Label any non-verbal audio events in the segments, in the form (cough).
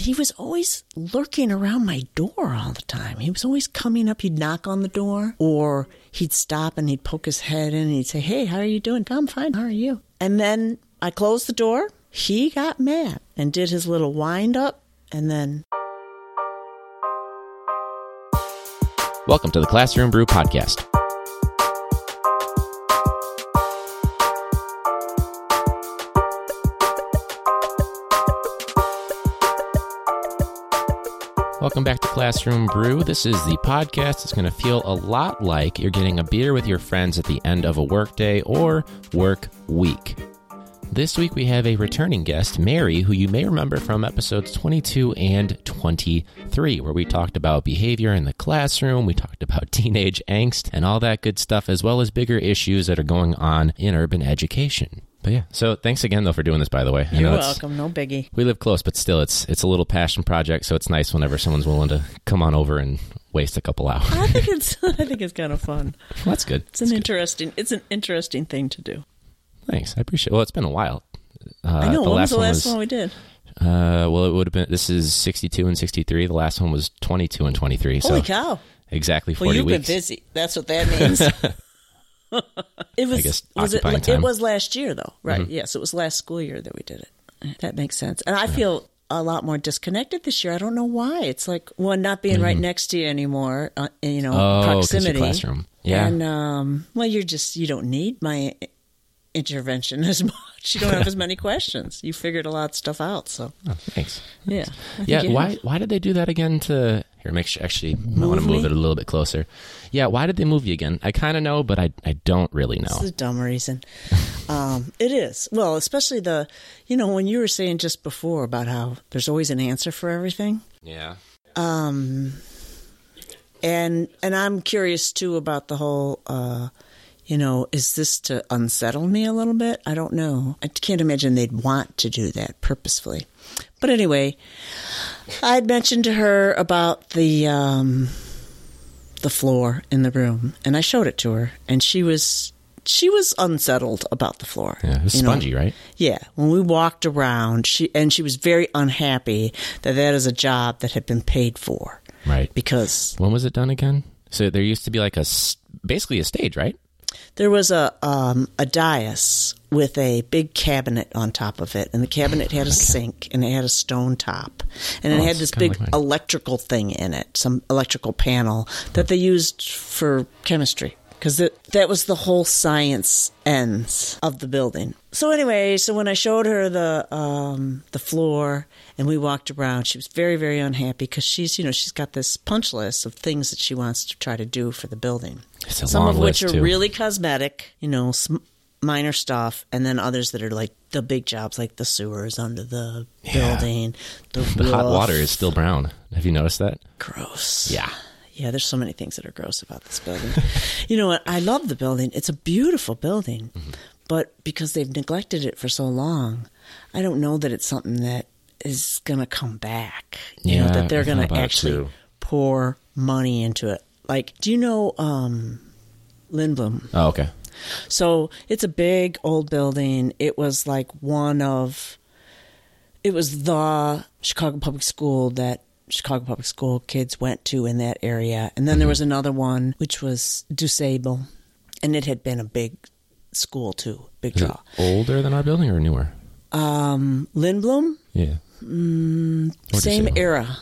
he was always lurking around my door all the time. He was always coming up. He'd knock on the door or he'd stop and he'd poke his head in and he'd say, Hey, how are you doing? I'm fine. How are you? And then I closed the door. He got mad and did his little wind up and then Welcome to the Classroom Brew Podcast. Welcome back to Classroom Brew. This is the podcast It's going to feel a lot like you're getting a beer with your friends at the end of a workday or work week. This week we have a returning guest, Mary, who you may remember from episodes 22 and 23, where we talked about behavior in the classroom, we talked about (laughs) teenage angst, and all that good stuff, as well as bigger issues that are going on in urban education. But yeah, so thanks again though for doing this. By the way, I You're welcome. No biggie. We live close, but still, it's it's a little passion project. So it's nice whenever someone's willing to come on over and waste a couple hours. I think (laughs) it's (laughs) I think it's kind of fun. Well, that's good. It's an interesting it's an interesting thing to do. Thanks, I appreciate. it. Well, it's been a while. Uh, I know. The when was the one last was one we did? Uh, well, it would have been. This is sixty-two and sixty-three. The last one was twenty-two and twenty-three. Holy so cow! exactly forty. Well, you've weeks. been busy. That's what that means. (laughs) it was. guess was it? occupying It. Mm-hmm. was last year, though, right? Yes, it was last school year that we did it. That makes sense. And I feel a lot more disconnected this year. I don't know why. It's like one not being right next to you anymore. Uh, you know, Mm-hmm. Oh, proximity. classroom. Yeah. And um, well, you're just you don't need my intervention (laughs) as much. You don't have as many questions. You figured a lot of stuff out. So Oh, thanks. yeah, I Yeah. Why? have. why did they do that again? To here, make sure. Actually, I want to Move it a little bit closer. Yeah. Why did they move you again? I kind of know, but I I don't really know. It's a dumb reason. (laughs) Um, it is. Well, especially the, you know, when you were saying just before about how there's always an answer for everything. Yeah. Um. And and I'm curious too about the whole uh you know, is this to unsettle me a little bit? I don't know. I can't imagine they'd want to do that purposefully. But anyway, I'd mentioned to her about the um the floor in the room and I showed it to her and she was she was unsettled about the floor. Yeah. It was you know. spongy, right? Yeah, when we walked around, she and she was very unhappy that that is a job that had been paid for Right. because When was it done again? So there used to be like a basically a stage, right? there was a um, a dais with a big cabinet on top of it, and the cabinet had a sink and it had a stone top, and it Oh, had this big like electrical thing in it, some electrical panel that they used for chemistry because that was the whole science ends of the building. So anyway, so when I showed her the um, the floor and we walked around, she was very very unhappy because she's you know she's got this punch list of things that she wants to try to do for the building. Some of which are too. really cosmetic, you know, sm- minor stuff, and then others that are like the big jobs, like the sewers under the Yeah. building, the, The hot water is still brown. Have you noticed that? gross. Yeah. Yeah, there's so many things that are gross about this building. (laughs) you know what? I love the building. It's a beautiful building. Mm-hmm. But because they've neglected it for so long, I don't know that it's something that is going to come back. You know, Yeah, that they're going to actually pour money into it. Like, do you know um Lindblom? Oh, okay. So it's a big old building. It was like one of, it was the Chicago Public School that Chicago Public School kids went to in that area. And then there was another one, which was DuSable. And it had been a big school too, big Is it draw. older than our building or newer? Um, Lindblom, Yeah. Or same era.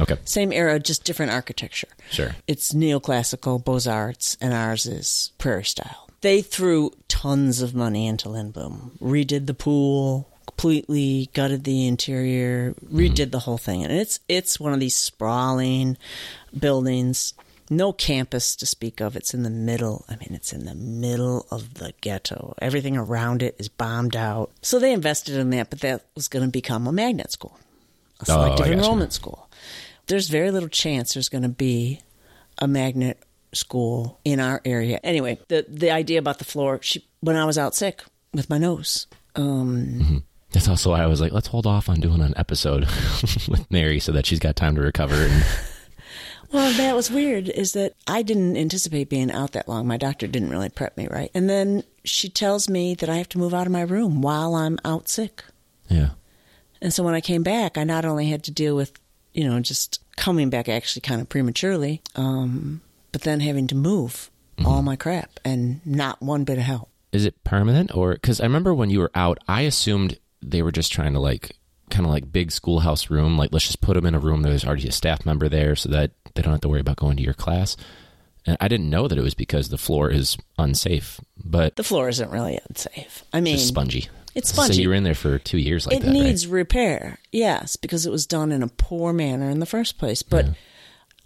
Okay. Same era, just different architecture. Sure. It's neoclassical, Beaux Arts, and ours is prairie style. They threw tons of money into Lindblom, redid the pool completely, gutted the interior, redid the whole thing, and it's it's one of these sprawling buildings. No campus to speak of. It's in the middle. I mean, it's in the middle of the ghetto. Everything around it is bombed out. So they invested in that, but that was going to become a magnet school, a Oh, selective gotcha. enrollment school. There's very little chance there's going to be a magnet school in our area. Anyway, the the idea about the floor. She, when I was out sick with my nose, um, That's also why I was like, let's hold off on doing an episode (laughs) with Mary so that she's got time to recover. And (laughs) well, that was weird. Is that I didn't anticipate being out that long. My doctor didn't really prep me right, and then she tells me that I have to move out of my room while I'm out sick. yeah, And so when I came back, I not only had to deal with, you know, just coming back actually kind of prematurely, um, but then having to move all mm-hmm. my crap and not one bit of help. Is it permanent or because I remember when you were out, I assumed they were just trying to like kind of like big schoolhouse room, like let's just put them in a room. There's already a staff member there, so that they don't have to worry about going to your class. And I didn't know that it was because the floor is unsafe, but The floor isn't really unsafe. I mean, spongy. it's spongy. So you were in there for two years like it that, needs repair, yes, because it was done in a poor manner in the first place. But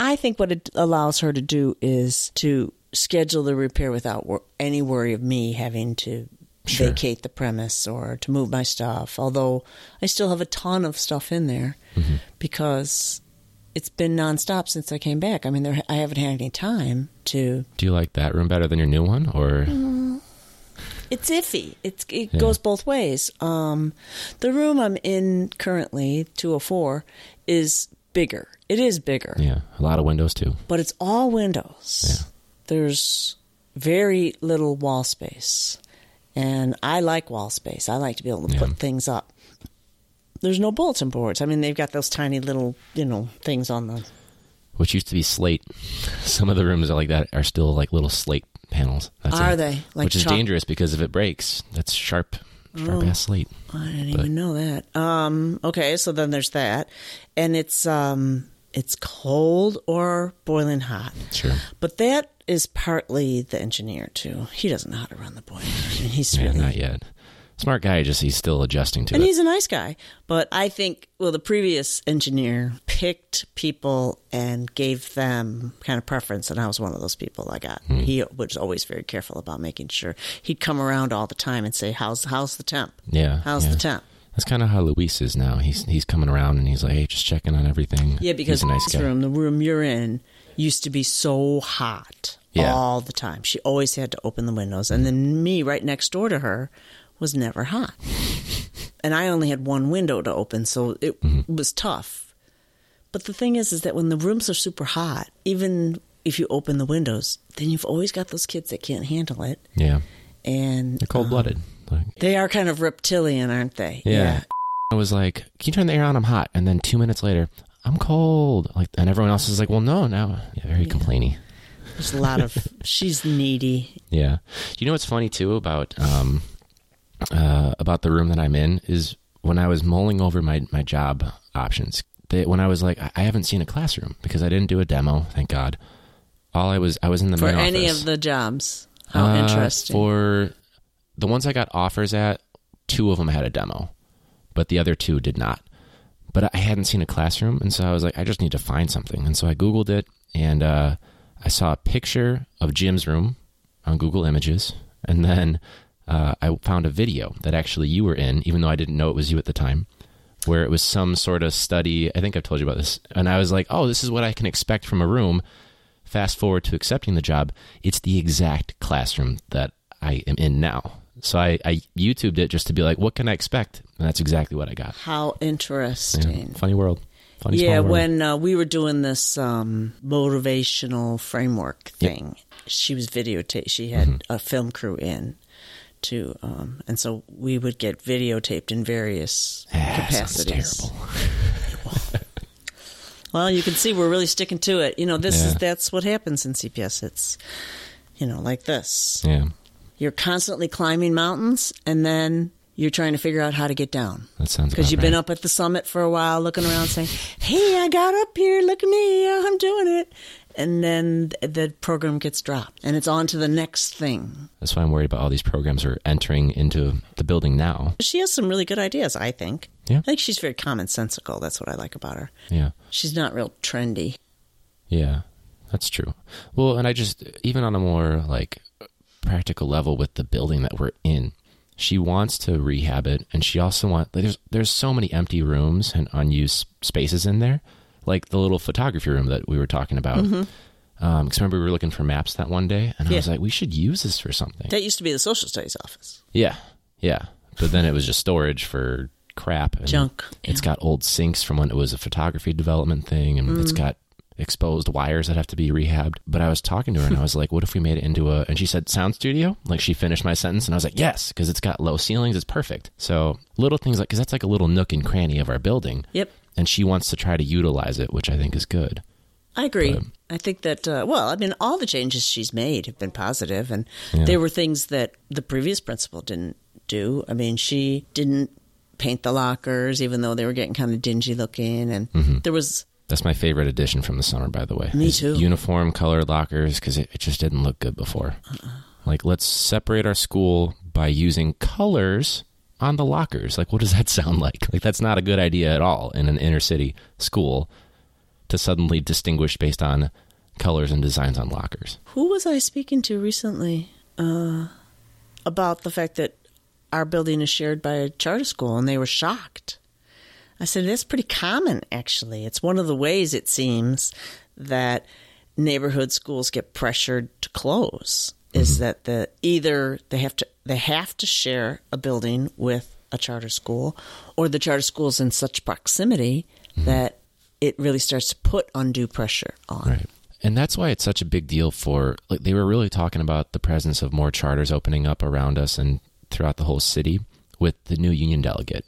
I think what it allows her to do is to schedule the repair without wor- any worry of me having to Sure. vacate the premise or to move my stuff. Although I still have a ton of stuff in there Mm-hmm. because it's been nonstop since I came back. I mean, there, I haven't had any time to? Do you like that room better than your new one, or It's iffy. It's it Yeah. goes both ways. Um, the room I'm in currently, 204, is bigger. It is bigger, yeah, a lot of windows too? but it's all windows. Yeah. There's very little wall space, and I like wall space. I like to be able to Yeah. put things up. There's no bulletin boards. I mean, they've got those tiny little, you know, things on the. Which used to be slate. (laughs) Some of the rooms are like that are still like little slate panels. That's Are it. they? Like Which is chalk- dangerous because if it breaks, that's sharp, sharp Oh. ass slate. I didn't even know that. Um, okay, so then there's that, and it's um, it's cold or boiling hot. Sure. But that is partly the engineer too. He doesn't know how to run the boiler. I (laughs) mean, he's Yeah, really, not yet. Smart guy, just he's still adjusting to and it. And he's a nice guy. But I think well, the previous engineer picked people and gave them kind of preference, and I was one of those people. I got. Hmm. He was always very careful about making sure he'd come around all the time and say, "How's how's the temp? Yeah. How's yeah. the temp?" That's kind of how Luis is now. He's he's coming around and he's like, hey, just checking on everything. Yeah, because nice this guy. room, the room you're in, used to be so hot Yeah. all the time. She always had to open the windows, and then me right next door to her was never hot. (laughs) and I only had one window to open, so it Mm-hmm. was tough. But the thing is, is that when the rooms are super hot, even if you open the windows, then you've always got those kids that can't handle it, Yeah, and they're cold blooded. like, they are kind of reptilian, aren't they? yeah. I was like, can you turn the air on? I'm hot. And then two minutes later, I'm cold. Like, and everyone else is like, well, no, now. Yeah, very complainy. There's a lot of. (laughs) she's needy. Yeah. You know what's funny too about um uh about the room that I'm in is when I was mulling over my my job options. They, when I was like, I haven't seen a classroom because I didn't do a demo. Thank God. All I was I was in the for any office. of the jobs. How Uh, interesting. For the ones I got offers at, two of them had a demo, but the other two did not. But I hadn't seen a classroom, and so I was like, I just need to find something. And so I Googled it, and uh, I saw a picture of Jim's room on Google Images, and then uh, I found a video that actually you were in, even though I didn't know it was you at the time, where it was some sort of study. I think I've told you about this, and I was like, oh, this is what I can expect from a room fast forward to accepting the job, it's the exact classroom that I am in now. So I, I YouTubed it just to be like, what can I expect? And that's exactly what I got. How Yeah. interesting. Funny world. Funny Yeah, world. when uh, we were doing this um, motivational framework thing, she was videotaped. She had Mm-hmm. a film crew in to, um, and so we would get videotaped in various Ah, sounds capacities. terrible. (laughs) Well, you can see we're really sticking to it. You know, this is that's what happens in CPS. It's you know like this. Yeah, You're constantly climbing mountains, and then you're trying to figure out how to get down. that sounds Because you've been up at the summit for a while, looking around, saying, "Hey, I got up here. Look at me. I'm doing it." And then the program gets dropped, and it's on to the next thing. That's why I'm worried about all these programs are entering into the building now. She has some really good ideas, I think. Yeah. I think she's very commonsensical. That's what I like about her. Yeah, She's not real trendy. yeah, that's true. Well, and I just even on a more like practical level with the building that we're in, she wants to rehab it, and she also wants. There's there's so many empty rooms and unused spaces in there, like the little photography room that we were talking about. Um, because remember we were looking for maps that one day, and I was like, we should use this for something. That used to be the social studies office. Yeah, yeah. But then it was just storage for crap. And Junk. It's Yeah. got old sinks from when it was a photography development thing, and Mm. it's got exposed wires that have to be rehabbed. But I was talking to her and I was like, what if we made it into a, and she said sound studio? Like she finished my sentence and I was like, yes, because it's got low ceilings. It's perfect. So little things like, because that's like a little nook and cranny of our building. Yep. And she wants to try to utilize it, which I think is good. I agree. I think that, uh, well, I mean, all the changes she's made have been positive, and Yeah. there were things that the previous principal didn't do. I mean, she didn't paint the lockers, even though they were getting kind of dingy looking, and there was That's my favorite addition from the summer, by the way. Me too. Uniform colored lockers because it, it just didn't look good before. Uh-uh. Like, let's separate our school by using colors on the lockers. Like, what does that (laughs) sound like? Like, that's not a good idea at all in an inner city school to suddenly distinguish based on colors and designs on lockers. Who was I speaking to recently uh, about the fact that our building is shared by a charter school, and they were shocked. I said, that's pretty common, actually. It's one of the ways it seems that neighborhood schools get pressured to close is mm-hmm. that the either they have to they have to share a building with a charter school or the charter school is in such proximity mm-hmm. that it really starts to put undue pressure on Right. And that's why it's such a big deal for like they were really talking about the presence of more charters opening up around us and throughout the whole city with the new union delegate.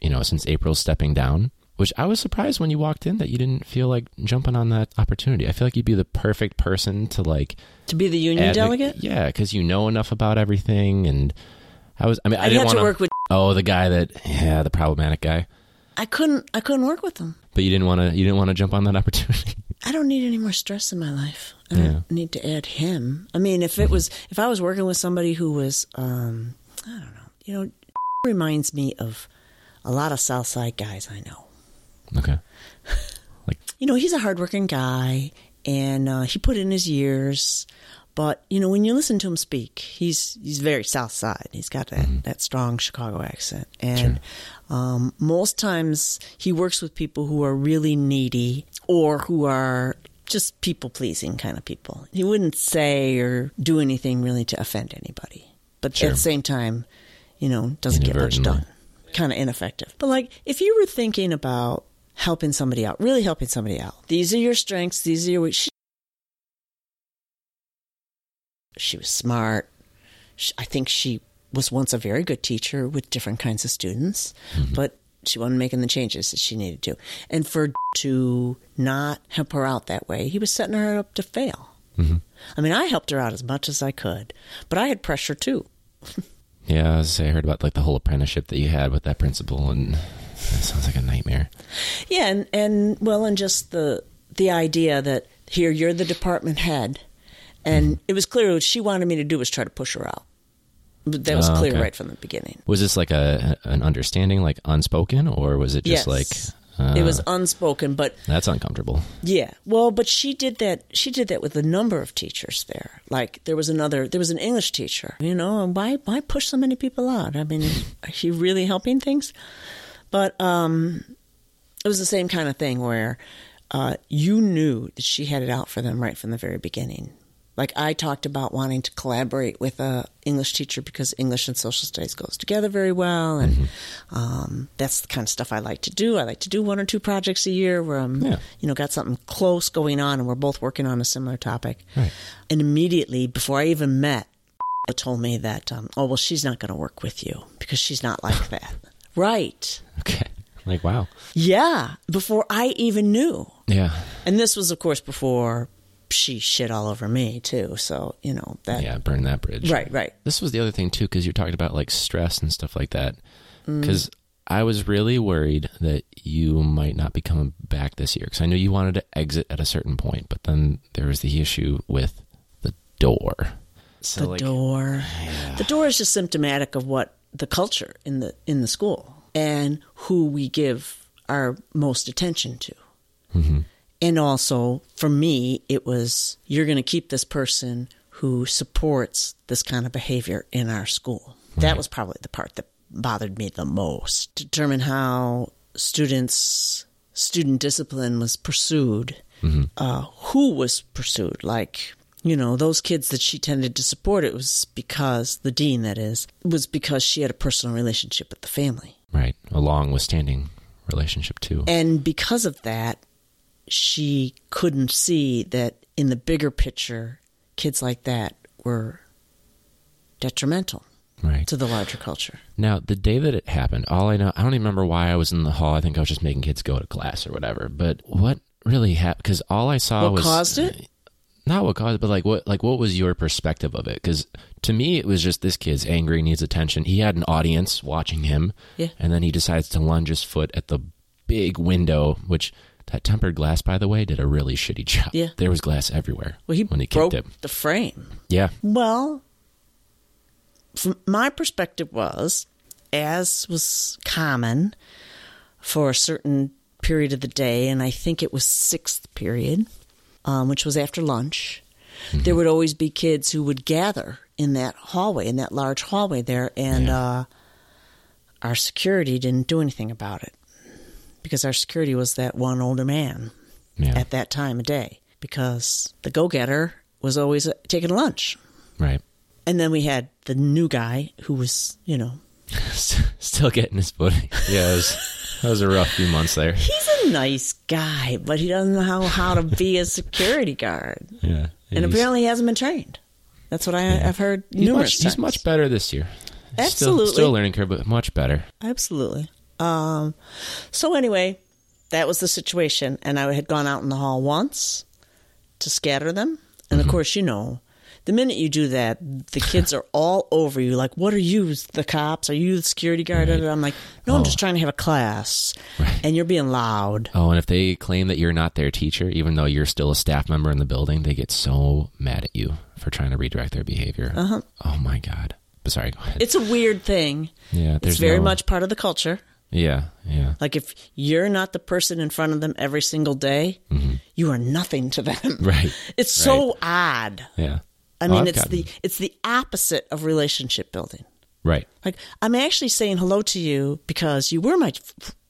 You know, since April's stepping down, which I was surprised when you walked in that you didn't feel like jumping on that opportunity. I feel like you'd be the perfect person to like to be the union delegate. Yeah, because you know enough about everything and I was I mean I I'd didn't want to work with. Oh, the guy that yeah, the problematic guy. I couldn't. I couldn't work with him. But you didn't want to you didn't want to jump on that opportunity. (laughs) I don't need any more stress in my life. I don't need to add him. I mean, if it was, if I was working with somebody who was, um, I don't know, you know, (laughs) reminds me of a lot of South Side guys I know. Okay. (laughs) You know, he's a hardworking guy, and uh, he put in his years. But you know, when you listen to him speak, he's he's very South Side. He's got that, that strong Chicago accent, and um, most times he works with people who are really needy or who are just people pleasing kind of people. He wouldn't say or do anything really to offend anybody, but Sure. at the same time, you know, doesn't get much done. Kind of ineffective. But like, if you were thinking about helping somebody out, really helping somebody out, these are your strengths. These are your. She, she was smart. Sh I think she was once a very good teacher with different kinds of students, mm-hmm. but she wasn't making the changes that she needed to. And for to not help her out that way, he was setting her up to fail. Mm-hmm. I mean, I helped her out as much as I could, but I had pressure too. (laughs) Yeah, I, was, I heard about like the whole apprenticeship that you had with that principal, and that sounds like a nightmare. Yeah, and, and well, and just the the idea that here you're the department head, and it was clear what she wanted me to do was try to push her out. But that was Oh, clear okay. right from the beginning. Was this like a an understanding, like unspoken, or was it just Yes. like uh, it was unspoken, but that's uncomfortable? yeah. Well, but she did that. She did that with a number of teachers there. Like there was another. There was an English teacher. You know, and why why push so many people out? I mean, are you really helping things? But um, it was the same kind of thing where uh, you knew that she had it out for them right from the very beginning. Like I talked about wanting to collaborate with a English teacher because English and social studies goes together very well, and um, that's the kind of stuff I like to do. I like to do one or two projects a year where I'm, Yeah. you know, got something close going on, and we're both working on a similar topic. Right. And immediately before I even met, it told me that, um, oh well, she's not going to work with you because she's not like that. Right? Okay. Like wow. Yeah. Before I even knew. Yeah. And this was, of course, before she shit all over me too. So you know that. Yeah. Burn that bridge. Right. Right. This was the other thing too, because you're talking about like stress and stuff like that. Mm. Because I was really worried that you might not be coming back this year, because I knew you wanted to exit at a certain point, but then there was the issue with the door. So the like, door. (sighs) The door is just symptomatic of what the culture in the in the school and who we give our most attention to. And also, for me, it was you're going to keep this person who supports this kind of behavior in our school. That was probably the part that bothered me the most. Determine how students student discipline was pursued, uh, who was pursued. Like you know, those kids that she tended to support, it was because the dean, that is, was because she had a personal relationship with the family. right, a long withstanding relationship too. And because of that, she couldn't see that in the bigger picture, kids like that were detrimental Right. to the larger culture. Now, the day that it happened, all I know, I don't even remember why I was in the hall. I think I was just making kids go to class or whatever. But what really happened? Because all I saw What was caused it? Not what caused, but like what, like what was your perspective of it? Because to me, it was just this kid's angry, needs attention. He had an audience watching him, Yeah. and then he decides to lunge his foot at the big window, which that tempered glass, by the way, did a really shitty job. Yeah. there was glass everywhere Well, he when he broke kicked it. the frame. Yeah, Well, from my perspective was, as was common for a certain period of the day, and I think it was sixth period, um, which was after lunch. There would always be kids who would gather in that hallway, in that large hallway there, and Yeah. uh, our security didn't do anything about it because our security was that one older man yeah, at that time of day because the go-getter was always uh, taking lunch. right. And then we had the new guy who was, you know, (laughs) Still getting his footing. Yeah, it was, (laughs) that was a rough few months there. he's a nice guy, but he doesn't know how to be a security guard. Yeah, And apparently he hasn't been trained. That's what I, I've heard he's numerous much, times. he's much better this year. Absolutely. still a learning curve, but much better. Absolutely. Um, so anyway, that was the situation, and I had gone out in the hall once to scatter them, and of course, you know, the minute you do that, the kids are all over you. Like, what are you, the cops? Are you the security guard? Right. I'm like, no, I'm Oh. just trying to have a class, Right. and you're being loud. Oh, and if they claim that you're not their teacher, even though you're still a staff member in the building, they get so mad at you for trying to redirect their behavior. Uh-huh. Oh my god. But sorry, go ahead. It's a weird thing. yeah, It's there's very no- much part of the culture. Yeah, yeah. Like if you're not the person in front of them every single day, you are nothing to them. Mm-hmm. Right. (laughs) It's so odd. Yeah. I Oh, mean, I've it's gotten- the it's the opposite of relationship building. right. Like I'm actually saying hello to you because you were my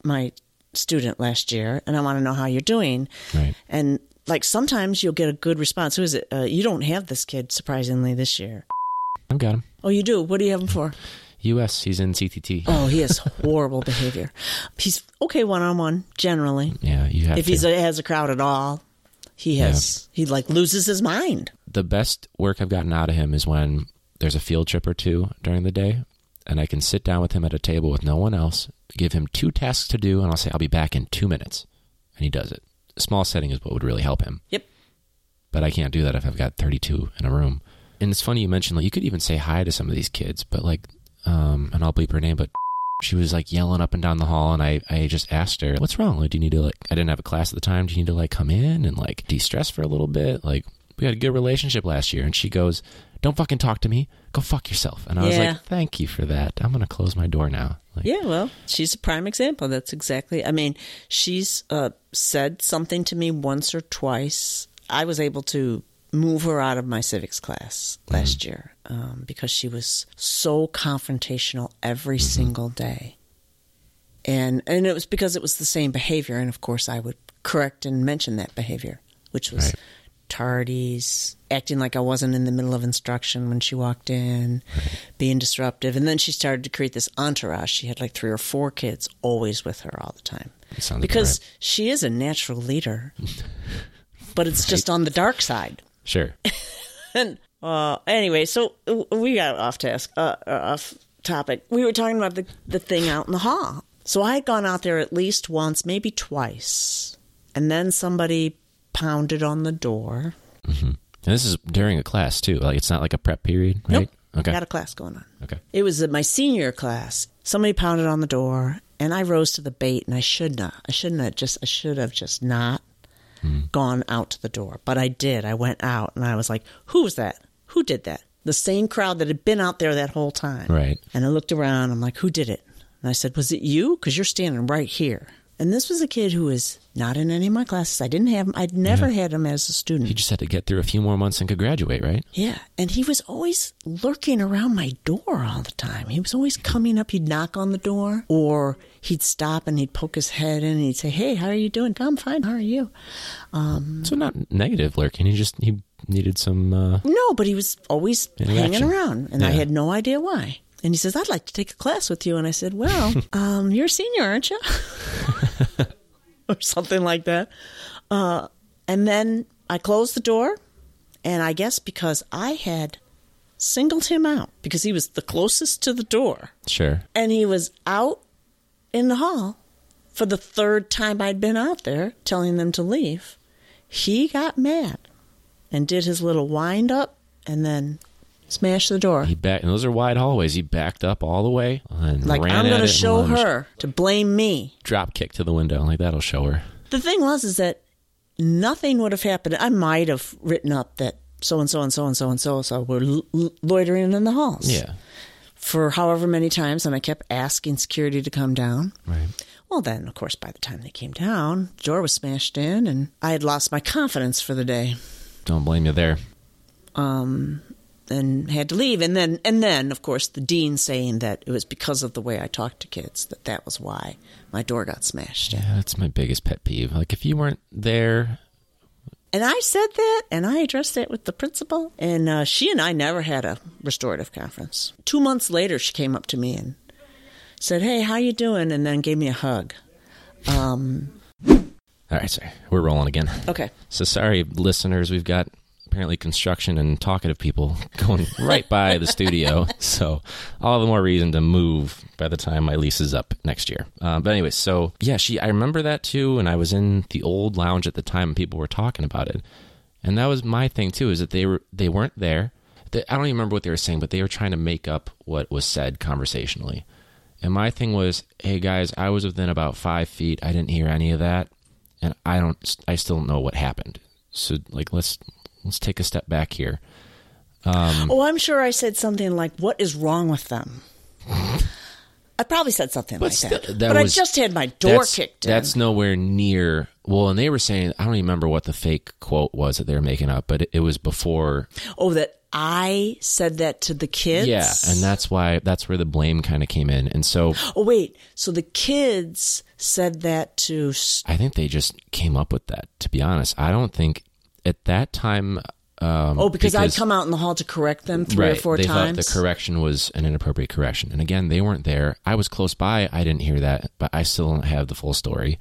my student last year, and I want to know how you're doing. Right. And like sometimes you'll get a good response. Who is it? Uh, you don't have this kid surprisingly this year. I've got him. Oh, you do. What do you have him for? US, he's in CTT. Oh, he has (laughs) horrible behavior. He's okay one on one generally. Yeah, you have If he has a crowd at all, he has he like loses his mind. The best work I've gotten out of him is when there's a field trip or two during the day, and I can sit down with him at a table with no one else, give him two tasks to do, and I'll say, I'll be back in two minutes. And he does it. A small setting is what would really help him. Yep. But I can't do that if I've got 32 in a room. And it's funny you mentioned, like, you could even say hi to some of these kids, but like, um, and I'll bleep her name, but (laughs) she was like yelling up and down the hall, and I, I just asked her, "What's wrong? Like, do you need to like? I didn't have a class at the time. Do you need to like come in and like de-stress for a little bit? Like, we had a good relationship last year." And she goes, "Don't fucking talk to me. Go fuck yourself." And I was Yeah. like, "Thank you for that. I'm gonna close my door now." Like, Yeah, well, she's a prime example. That's exactly. I mean, she's uh, said something to me once or twice. I was able to move her out of my civics class last year um, because she was so confrontational every single day, and and it was because it was the same behavior. And of course, I would correct and mention that behavior, which was Right. Tardies, acting like I wasn't in the middle of instruction when she walked in, being disruptive. And then she started to create this entourage. She had like three or four kids always with her all the time. It sounds about Because right. she is a natural leader, but it's just on the dark side. sure. (laughs) And uh, anyway, so we got off task, uh, uh, off topic. We were talking about the, the thing out in the hall. So I had gone out there at least once, maybe twice. And then somebody pounded on the door. Mm-hmm. And this is during a class too. Like, it's not like a prep period, right? Nope. Okay. I got a class going on. Okay. It was my senior class. Somebody pounded on the door, and I rose to the bait, and I should not. I shouldn't have just. I should have just not hmm. gone out to the door, but I did. I went out, and I was like, "Who was that? Who did that?" The same crowd that had been out there that whole time. Right. And I looked around. I'm like, "Who did it?" And I said, "Was it you? Because you're standing right here." And this was a kid who was not in any of my classes. I didn't have him. I'd never had him as a student. He just had to get through a few more months and could graduate, right? Yeah, and he was always lurking around my door all the time. He was always coming up. He'd knock on the door, or he'd stop and he'd poke his head in and he'd say, "Hey, how are you doing? I'm fine. How are you?" Um, So not negative lurking. He just he needed some. Uh, No, but he was always hanging around, and I had no idea why. And he says, "I'd like to take a class with you." And I said, "Well, (laughs) um, you're a senior, aren't you?" (laughs) or something like that. Uh, and then I closed the door, and I guess because I had singled him out because he was the closest to the door, Sure. and he was out in the hall for the third time I'd been out there telling them to leave. He got mad and did his little wind up and then smashed the door. He back, and those are wide hallways. He backed up all the way and Like, ran I'm going to show her to blame me. Drop kick to the window. Like that'll show her. The thing was, is that nothing would have happened. I might have written up that so and so and so and so and so and so were l- l- loitering in the halls. Yeah. For however many times, and I kept asking security to come down. Right. Well, then, of course, by the time they came down, the door was smashed in, and I had lost my confidence for the day, Don't blame you there. Um, and had to leave. And then, and then, of course, the dean saying that it was because of the way I talked to kids that that was why my door got smashed. Yeah, that's my biggest pet peeve. Like if you weren't there, And I said that, and I addressed it with the principal, and uh, she and I never had a restorative conference. Two months later, she came up to me and said, "Hey, how you doing?" and then gave me a hug. Um, all right, sorry, we're rolling again. okay, So sorry, listeners. We've got apparently construction and talkative people (laughs) going right by the studio. (laughs) So I'll the more reason to move by the time my lease is up next year. Uh, but anyway, so yeah, she. I remember that too, and I was in the old lounge at the time, and people were talking about it. And that was my thing too, is that they were they weren't there. They, I don't even remember what they were saying, but they were trying to make up what was said conversationally. And my thing was, hey guys, I was within about five feet. I didn't hear any of that, and I don't. I still don't know what happened. So like, let's let's take a step back here. Um, oh, I'm sure I said something like, "What is wrong with them?" I probably said something like that, that but was- I just had my door that's, kicked in. That's nowhere near. Well, and they were saying I don't even remember what the fake quote was that they were making up, but it, it was before. oh, that I said that to the kids. Yeah, and that's why that's where the blame kind of came in. And so oh wait, so the kids said that to I think they just came up with that. To be honest, I don't think at that time. Um, oh because, I'd come out in the hall to correct them three or right, four they times. thought the correction was an inappropriate correction, and again, they weren't there. I was close by. I didn't hear that, but I still don't have the full story.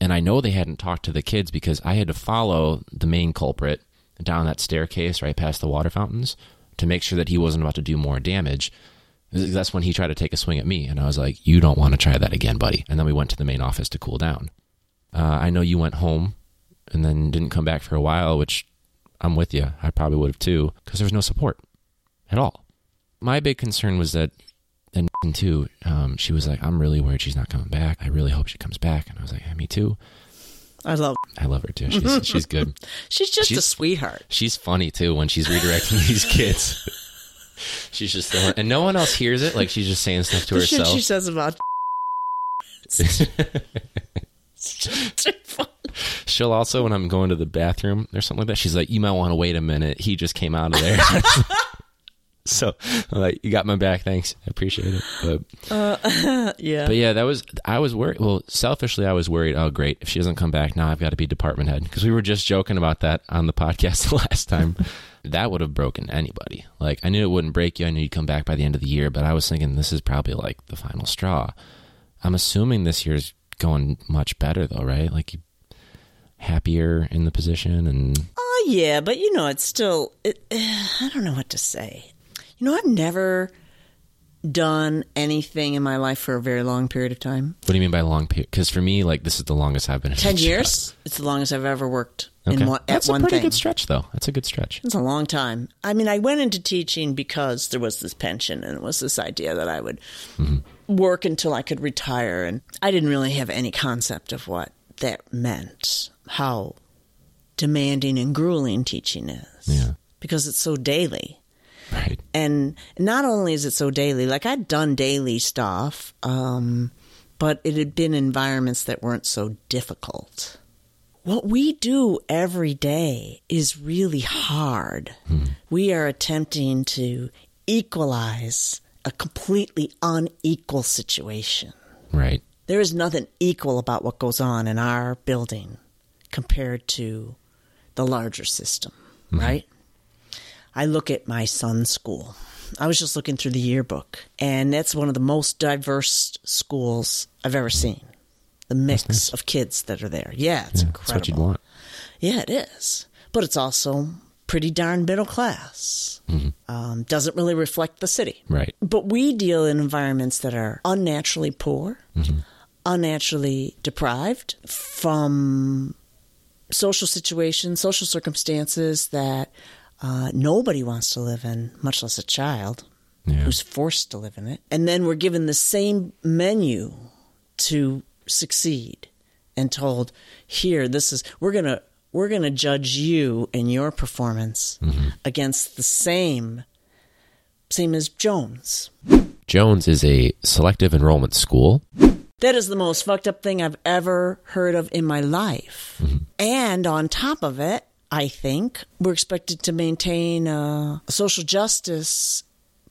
And I know they hadn't talked to the kids because I had to follow the main culprit down that staircase right past the water fountains to make sure that he wasn't about to do more damage. That's when he tried to take a swing at me, and I was like, "You don't want to try that again, buddy." And then we went to the main office to cool down. Uh, I know you went home and then didn't come back for a while, which I'm with you. I probably would have too, because there was no support at all. My big concern was that, and (laughs) too, um, she was like, "I'm really worried she's not coming back. I really hope she comes back." And I was like, yeah, "Me too. I love. (laughs) I love her too. She's (laughs) she's good. She's just a sweetheart. She's funny too when she's redirecting these kids. she's just throwing, and no one else hears it. Like she's just saying stuff to The herself. she says about. It's just too fun. She'll also, when I'm going to the bathroom or something like that, she's like, "You might want to wait a minute. He just came out of there." (laughs) so, I'm like, you got my back. Thanks, I appreciate it. But, uh, (laughs) Yeah. but yeah, that was I was worried. Well, selfishly, I was worried. Oh, great! If she doesn't come back now, I've got to be department head because we were just joking about that on the (laughs) podcast the last time. that would have broken anybody. Like I knew it wouldn't break you. I knew you'd come back by the end of the year, but I was thinking this is probably like the final straw. I'm assuming this year's going much better though, right? Like you happier in the position and Oh yeah, but you know, it's still. It, I don't know what to say. You know, I've never done anything in my life for a very long period of time. what do you mean by long period? Because for me, like this is the longest I've been. in a Ten job. years. It's the longest I've ever worked Okay, in one, at that's a one pretty thing. good stretch though. That's a good stretch. It's a long time. I mean, I went into teaching because there was this pension and it was this idea that I would mm-hmm. work until I could retire. And I didn't really have any concept of what that meant, how demanding and grueling teaching is. Yeah. Because it's so daily. Right. And not only is it so daily, like I'd done daily stuff, um, but it had been environments that weren't so difficult. What we do every day is really hard. We are attempting to equalize a completely unequal situation. Right. There is nothing equal about what goes on in our building compared to the larger system, mm-hmm. right? I look at my son's school. I was just looking through the yearbook, and that's one of the most diverse schools I've ever seen. the mix of kids that are there. Yeah, it's Yeah, incredible. that's what you'd want. Yeah, it is. But it's also pretty darn middle class. Mm-hmm. Um, doesn't really reflect the city. Right. But we deal in environments that are unnaturally poor, mm-hmm. unnaturally deprived from social situations, social circumstances that uh, nobody wants to live in, much less a child Yeah. who's forced to live in it. And then we're given the same menu to succeed and told, here, this is, we're going to, we're going to judge you and your performance against the same, same as Jones. Jones is a selective enrollment school. That is the most fucked up thing I've ever heard of in my life. And on top of it, I think we're expected to maintain a, a social justice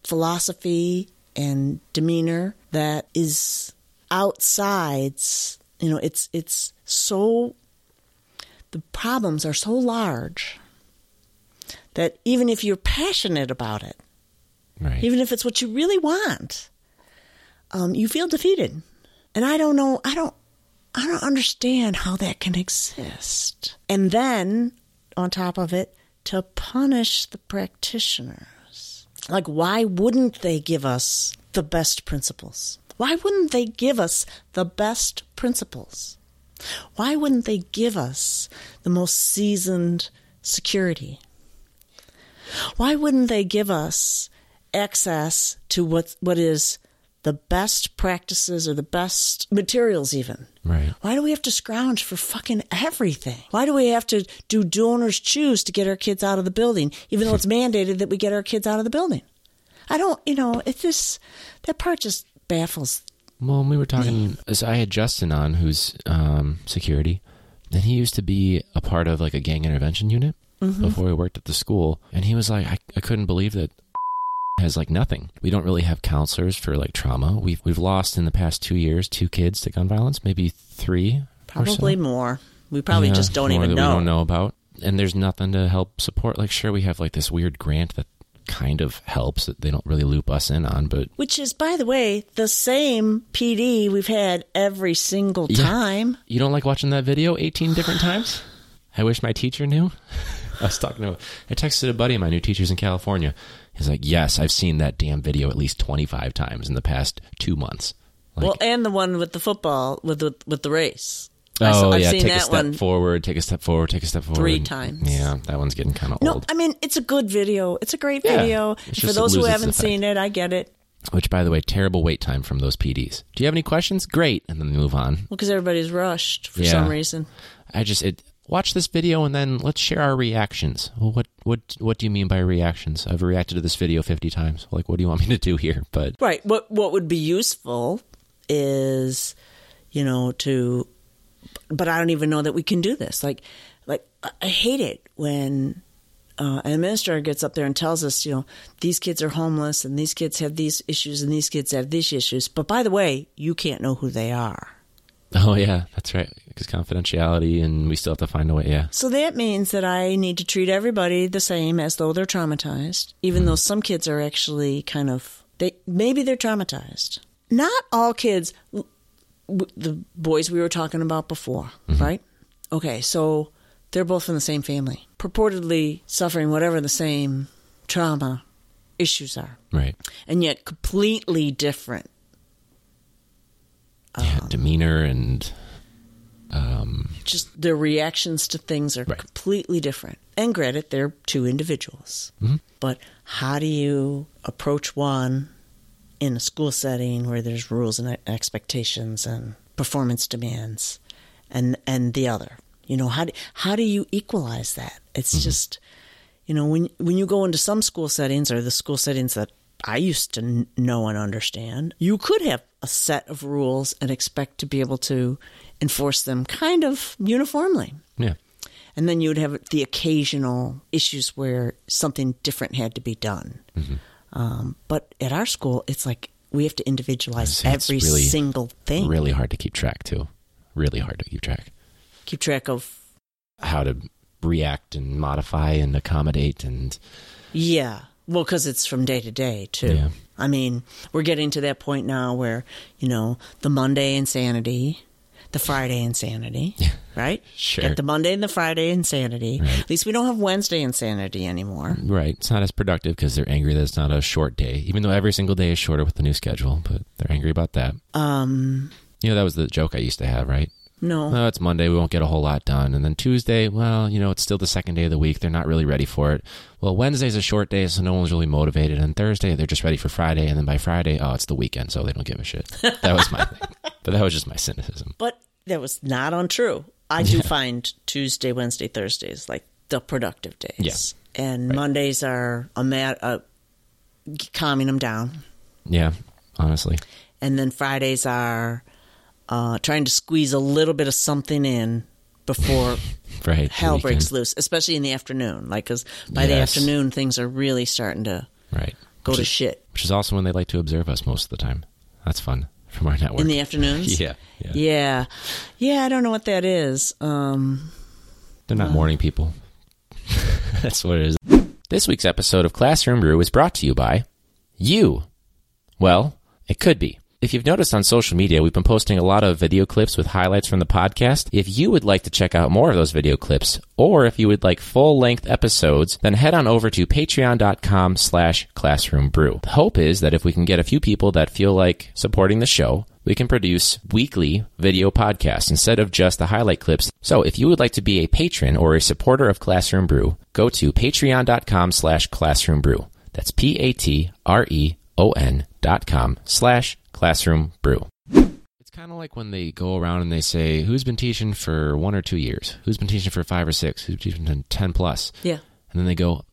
philosophy and demeanor that is outside. You know, it's it's so the problems are so large that even if you're passionate about it, Right. even if it's what you really want, um, you feel defeated. And I don't know, I don't, I don't understand how that can exist. And then, on top of it, to punish the practitioners. Like, why wouldn't they give us the best principles? Why wouldn't they give us the best principles? Why wouldn't they give us the most seasoned security? Why wouldn't they give us access to what what is the best practices or the best materials even? Right. Why do we have to scrounge for fucking everything? Why do we have to do donors choose to get our kids out of the building, even though it's (laughs) mandated that we get our kids out of the building? I don't, you know, it just that part just baffles. Well, we were talking, so I had Justin on, who's um, security, and he used to be a part of like a gang intervention unit before he worked at the school, and he was like, I, I couldn't believe that has like nothing. We don't really have counselors for like trauma. We've we've lost in the past two years two kids to gun violence, maybe three. or so. Probably more. We probably Yeah, just don't even know. We don't know about, and there's nothing to help support. Like, sure, we have like this weird grant that kind of helps that they don't really loop us in on, but Which is, by the way, the same PD we've had every single Yeah. time. You don't like watching that video 18 different (sighs) times? I wish my teacher knew. (laughs) I was talking to, I texted a buddy of mine who teaches in California. He's like, yes, I've seen that damn video at least 25 times in the past two months. Like, well, and the one with the football with the with the race. oh, I've yeah, seen take a step forward, take a step forward, take a step forward. Three times. Yeah, that one's getting kind of No, old. I mean it's a good video. It's a great Yeah, video. For those who haven't seen it, I get it. Which, by the way, terrible wait time from those PDs. Do you have any questions? Great. And then we move on. Well, because everybody's rushed for Yeah. some reason. I just, it, watch this video and then let's share our reactions. Well, what, what, what do you mean by reactions? I've reacted to this video 50 times. Like, what do you want me to do here? But Right. What what would be useful is, you know, to, but I don't even know that we can do this. Like, like I- hate it when uh, an administrator gets up there and tells us, you know, these kids are homeless and these kids have these issues and these kids have these issues. But by the way, you can't know who they are. Oh yeah, that's right. Because confidentiality, and we still have to find a way. Yeah, So that means that I need to treat everybody the same as though they're traumatized, even though some kids are actually kind of they maybe they're traumatized. Not all kids. The boys we were talking about before, right? Okay, so they're both from the same family, purportedly suffering whatever the same trauma issues are, right. and yet completely different. Yeah, Um, demeanor and Um, just their reactions to things are Right. completely different. And granted, they're two individuals. Mm-hmm. But how do you approach one in a school setting where there's rules and expectations and performance demands, and and the other? You know how do, how do you equalize that? It's mm-hmm. just you know when when you go into some school settings or the school settings that I used to kn- know and understand, you could have a set of rules and expect to be able to enforce them kind of uniformly. yeah, And then you would have the occasional issues where something different had to be done. Um, but at our school, it's like we have to individualize every really- single thing. really hard to keep track too. Really hard to keep track. Keep track of, How to react and modify and accommodate and yeah. Well, because it's from day to day, too. Yeah. I mean, we're getting to that point now where, you know, the Monday insanity, the Friday insanity, right? Sure. Get the Monday and the Friday insanity. At least we don't have Wednesday insanity anymore. Right. It's not as productive because they're angry that it's not a short day, even though every single day is shorter with the new schedule, but they're angry about that. Um, You know, that was the joke I used to have, right? No. Oh, it's Monday. We won't get a whole lot done. And then Tuesday, well, you know, it's still the second day of the week. They're not really ready for it. Well, Wednesday's a short day, so no one's really motivated. And Thursday, they're just ready for Friday. And then by Friday, oh, it's the weekend, so they don't give a shit. That was my (laughs) thing. But that was just my cynicism. But that was not untrue. I do find Tuesday, Wednesday, Thursdays like the productive days. Yeah. And Mondays are a mat, uh, calming them down. Yeah, honestly. And then Fridays are uh, trying to squeeze a little bit of something in before (laughs) Right. hell breaks loose, especially in the afternoon. Like, because by the afternoon, things are really starting to Right. go which to is, shit. Which is also when they like to observe us most of the time. That's fun from our network. In the afternoons? (laughs) yeah, yeah. Yeah. Yeah, I don't know what that is. Um, They're not morning people. (laughs) That's what it is. This week's episode of Classroom Brew is brought to you by you. Well, it could be. If you've noticed on social media, we've been posting a lot of video clips with highlights from the podcast. If you would like to check out more of those video clips, or if you would like full-length episodes, then head on over to patreon.com slash classroombrew. The hope is that if we can get a few people that feel like supporting the show, we can produce weekly video podcasts instead of just the highlight clips. So if you would like to be a patron or a supporter of Classroom Brew, go to patreon.com slash classroom brew. That's P-A-T-R-E-O-N dot com slash classroom brew. It's kind of like when they go around and they say, who's been teaching for one or two years? Who's been teaching for five or six? Who's been teaching 10 plus? yeah. And then they go,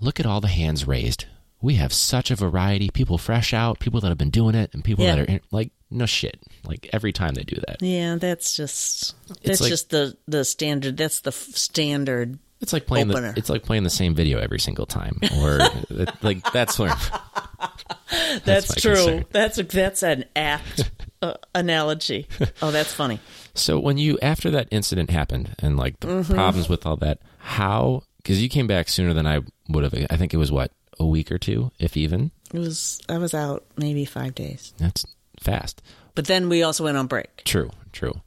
look at all the hands raised. We have such a variety. People fresh out, people that have been doing it, and people Yeah. that are in, like, no shit. Like every time they do that. Yeah, that's just that's like- just the the standard. That's the f- standard. It's like playing Opener. the it's like playing the same video every single time. Or (laughs) like that's where (laughs) That's, my true. concern. That's a, that's an apt uh, analogy. (laughs) Oh, that's funny. So when you after that incident happened and like the Mm-hmm. problems with all that, how because you came back sooner than I would have. I think it was what a week or two, if even. It was I was out maybe five days, That's fast. but then we also went on break. True, true.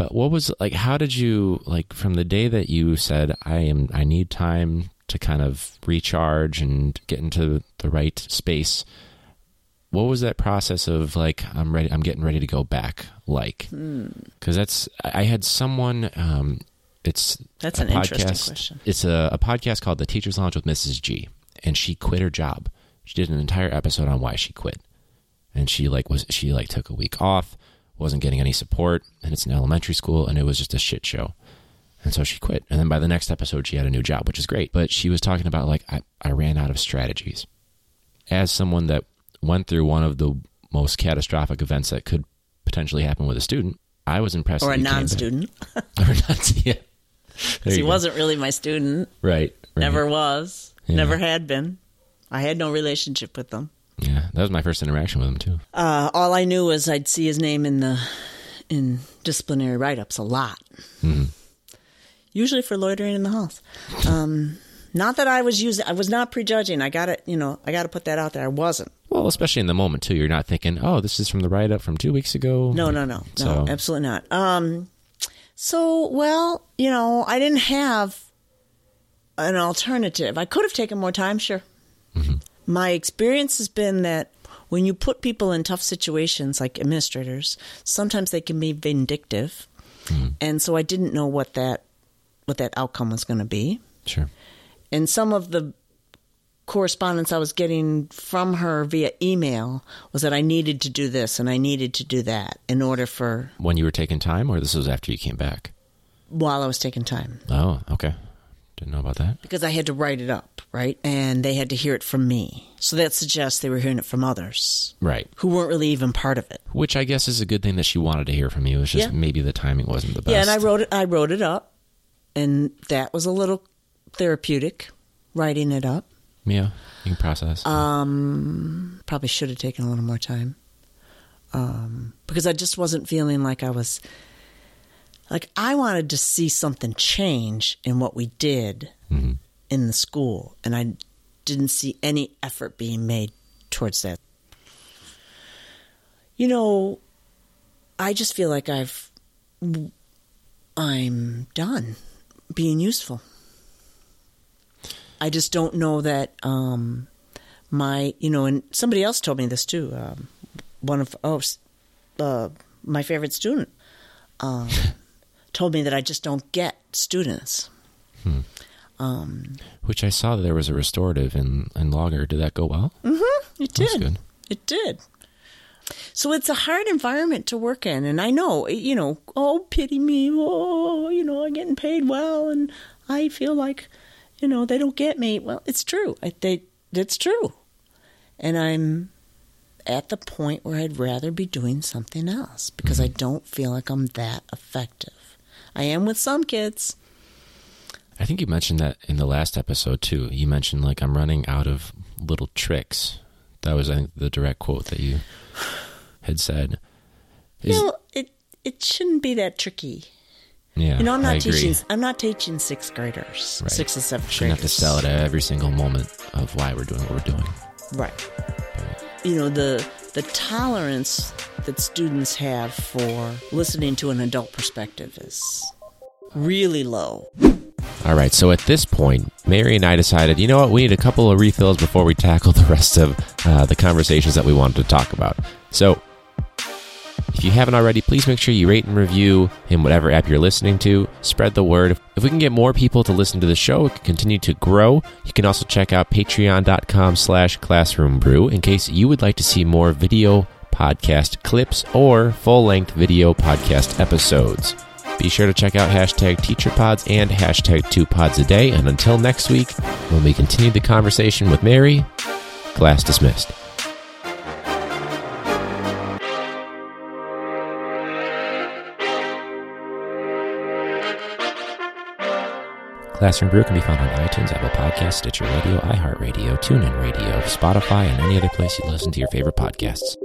But what was like? How did you like from the day that you said I am? I need time to kind of recharge and get into the right space. What was that process of like I'm ready? I'm getting ready to go back. Like, Hmm. because that's I had someone. Um, it's That's a an interesting podcast. question. It's a, a podcast called The Teacher's Lounge with Mrs. G, and she quit her job. She did an entire episode on why she quit, and she like was she like took a week off, wasn't getting any support, and it's an elementary school, and it was just a shit show. And so she quit. And then by the next episode, she had a new job, which is great. But she was talking about like I, I ran out of strategies. As someone that went through one of the most catastrophic events that could potentially happen with a student, I was impressed. Or a back. non-student, (laughs) or not. (laughs) Yeah. Because he go. wasn't really my student. right, right. Never was. Yeah. Never had been. I had no relationship with them. Yeah, that was my first interaction with him too. Uh, all I knew was I'd see his name in the in disciplinary write-ups a lot. Mm-hmm. Usually for loitering in the halls. Um, not that I was using. I was not prejudging. I got to You know, I got to put that out there. I wasn't. Well, especially in the moment too. You're not thinking, "Oh, this is from the write up from two weeks ago." No, no, no, no, absolutely not. Um, so well, you know, I didn't have an alternative. I could have taken more time, sure. My experience has been that when you put people in tough situations, like administrators, sometimes they can be vindictive, mm-hmm. and so I didn't know what that what that outcome was going to be. Sure. And some of the correspondence I was getting from her via email was that I needed to do this and I needed to do that in order for When you were taking time, or this was after you came back? while I was taking time Oh, okay. Didn't know about that. because I had to write it up, right? And they had to hear it from me. So that suggests they were hearing it from others Right. who weren't really even part of it. Which I guess is a good thing that she wanted to hear from you. It's just Yeah. maybe the timing wasn't the best. Yeah, and I wrote it I wrote it up and that was a little therapeutic writing it up. Yeah, you can process. Um, probably should have taken a little more time. Um, because I just wasn't feeling like I was like I wanted to see something change in what we did Mhm. in the school, and I didn't see any effort being made towards that. You know, I just feel like I've I'm done being useful. I just don't know that um, my, you know, and somebody else told me this too. Um, one of oh, uh, my favorite student um, (laughs) told me that I just don't get students. Hmm. Um, Which I saw that there was a restorative in, in Logger. Did that go well? mm-hmm, it did. good. It did. So it's a hard environment to work in, and I know, you know, oh pity me, oh, you know, I'm getting paid well, and I feel like, you know, they don't get me. Well, it's true. I, they, it's true, and I'm at the point where I'd rather be doing something else because I don't feel like I'm that effective. I am with some kids. I think you mentioned that in the last episode too. You mentioned like I'm running out of little tricks. That was I think the direct quote that you had said. Is- you know, it it shouldn't be that tricky. yeah, You know, I'm I not agree. teaching. I'm not teaching sixth graders, Right. sixth and seventh Shouldn't have to sell it at every single moment of why we're doing what we're doing. Right. You know the the tolerance that students have for listening to an adult perspective is really low. All right, so at this point, Mary and I decided, you know what, we need a couple of refills before we tackle (laughs) the rest of uh, the conversations that we wanted to talk about. So, if you haven't already, please make sure you rate and review in whatever app you're listening to. Spread the word. If we can get more people to listen to the show, it can continue to grow. You can also check out patreon.com slash classroom brew in case you would like to see more video podcast clips or full-length video podcast episodes. Be sure to check out hashtag teacherpods and hashtag two pods a day. And until next week, when we continue the conversation with Mary, class dismissed. Classroom Brew can be found on iTunes, Apple Podcasts, Stitcher Radio, iHeartRadio, TuneIn Radio, Spotify, and any other place you listen to your favorite podcasts.